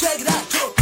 Check it out.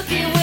looking